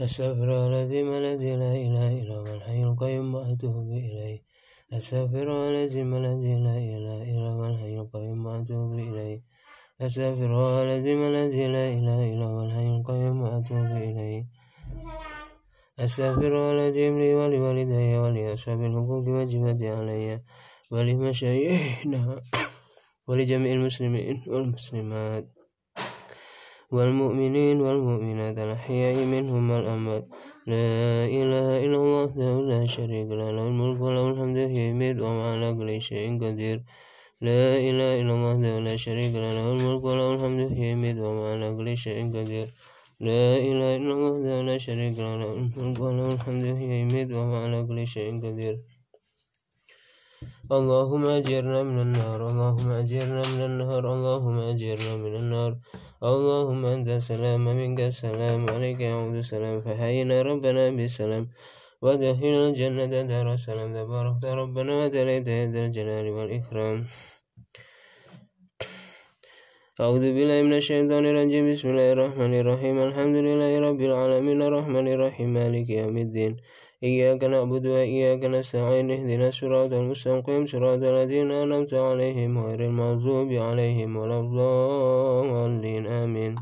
أستغفر العظيم الذي لا إله إلا هو الحي القيوم وأتوب إليه. أستغفر العظيم الذي لا إله إلا هو الحي القيوم وأتوب إليه. أستغفر العظيم الذي لا إله إلا هو الحي القيوم وأتوب إليه. أستغفر العظيم لي ولوالدي ولأصحاب الحقوق والجبات علي ولمشايخنا ولجميع المسلمين والمسلمات. والمؤمنين والمؤمنات الأحياء منهم والأموات لا إله إلا الله وحده لا شريك له له الملك وله الحمد يميت وهو على كل شيء قدير. لا إله إلا الله وحده لا شريك له له الملك وله الحمد يميت وهو على كل شيء قدير. لا إله إلا الله وحده لا شريك له له الملك وله الحمد يميت وهو على كل شيء قدير. اللهم أجرنا من النار اللهم أجرنا من النار اللهم أجرنا من النار. اللهم أنت السلام منك السلام عليك يعود السلام. فحينا ربنا بالسلام. ودخلنا الجنة دار السلام. تبارك ربنا وتليت يد الجلال والإكرام. أعوذ بالله من الشيطان الرجيم. بسم الله الرحمن الرحيم. الحمد لله رب العالمين. الرحمن الرحيم. مالك يوم الدين. إياك نعبد وإياك نستعين. اهدنا الصراط المستقيم. صراط الذين أنعمت عليهم غير المغضوب عليهم ولا الضالين. آمين.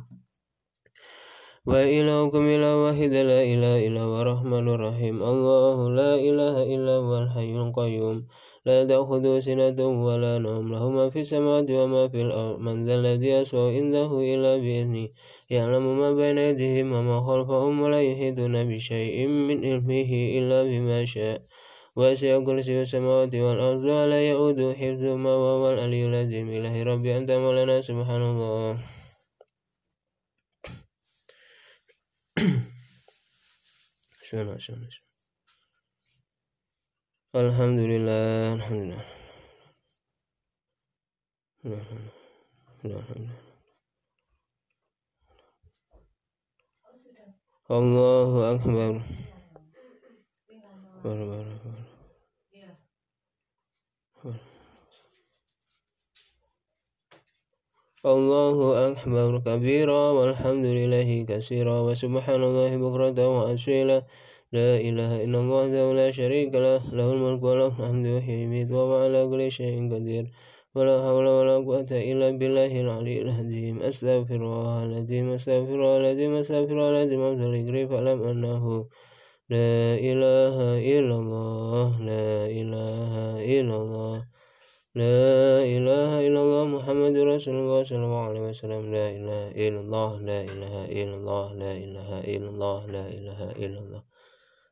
وإلهكم إله واحد. لا إله إلا هو الرحمن الرحيم. الله لا إله إلا هو الحي القيوم. لا تأخذه سنة ولا نوم. له ما في السماوات وما في الأرض. من ذا الذي يسوى عنده إلا بإذنه. يعلم ما بين يديهم وما خلفهم ولا يحيطون بشيء من علمه إلا بما شاء. وسع كرسي السماوات والأرض ولا يؤود حفظهما وهو العلي العظيم. إله ربي أنت مولانا سبحان الله شنو شنو شنو الحمد لله الحمد لله الله أكبر. الله أكبر. كبيرا والحمد لله كثيرا وسبحان الله بكرة وأصيلا. لا إله إلا الله وحده لا شريك له له الملك وله الحمد يحيي ويميت وهو على كل شيء قدير. ولا حول ولا قوة إلا بالله العلي العظيم. أستغفر الله العظيم أستغفر الله العظيم أستغفر الله العظيم أستغفر فاعلم أنه لا إله إلا الله لا إله إلا الله لا إله إلا الله محمد رسول الله صلى الله عليه وسلم. لا إله إلا الله لا إله إلا الله لا إله إلا الله لا إله إلا الله.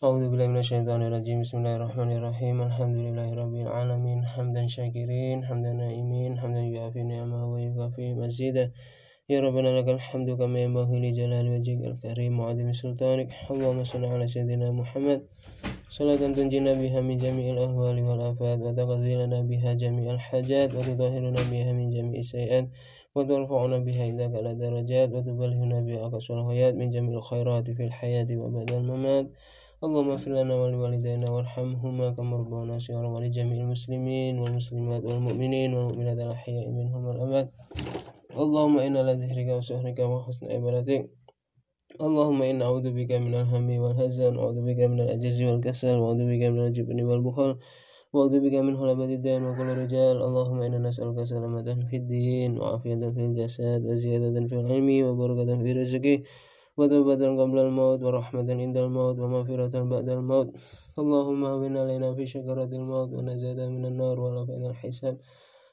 أعوذ بالله من الشيطان الرجيم. بسم الله الرحمن الرحيم. الحمد لله رب العالمين. حمدا شاكرين. حمدا نائمين. حمدا يعافي نعمه ويكافي مزيدا يا ربنا لك الحمد كما ينبغي لجلال وجهك الكريم وعظيم سلطانك. اللهم صل على سيدنا محمد. صلاة تنجينا بها من جميع الأهوال والآفات وتقضي لنا بها جميع الحاجات وتطهرنا بها من جميع السيئات وترفعنا بها عندك على درجات وتبلغنا بها أقصى الغايات من جميع الخيرات في الحياة وبعد الممات. اللهم اغفر لنا ولوالدينا وارحمهما كما ربونا صغارا ولجميع المسلمين والمسلمات والمؤمنين والمؤمنات الأحياء منهم والأموات. اللهم إنا على ذكرك وسحرك وحسن عبادتك. اللهم إنا أعوذ بك من الهم والهزن وأعوذ بك من العجز والكسل وأعوذ بك من الجبن والبخل وأعوذ بك من هلبة الدين وكل رجال. اللهم إنا نسألك سلامة في الدين وعافية في الجسد وزيادة في العلم وبركة في رزقه. وتوبة قبل الموت ورحمة عند الموت ومغفرة بعد الموت. اللهم هون علينا في شكرة الموت ونزاد من النار ولفين الحساب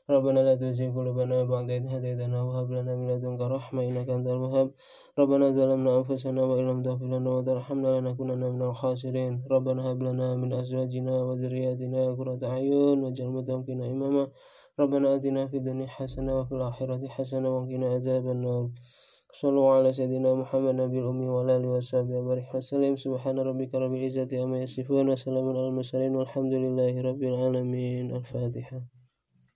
ربنا لا تزغ قلوبنا بعد إذ هديتنا وهب لنا من لدنك رحمة إنك أنت الوهاب. ربنا ظلمنا أنفسنا وإن لم تغفر لنا وترحمنا لنكونن من الخاسرين. ربنا هب لنا من أزواجنا وذرياتنا قرة أعين واجعل المتقين إماما. ربنا آتنا في الدنيا حسنة وفي الآخرة حسنة وقنا عذاب النار. الله على سيدنا محمد نبي الأمي وعلى آله وصحبه وبارك وسلم سبحان ربك رب العزة عما يصفون وسلام على المرسلين والحمد لله رب العالمين. الفاتحة.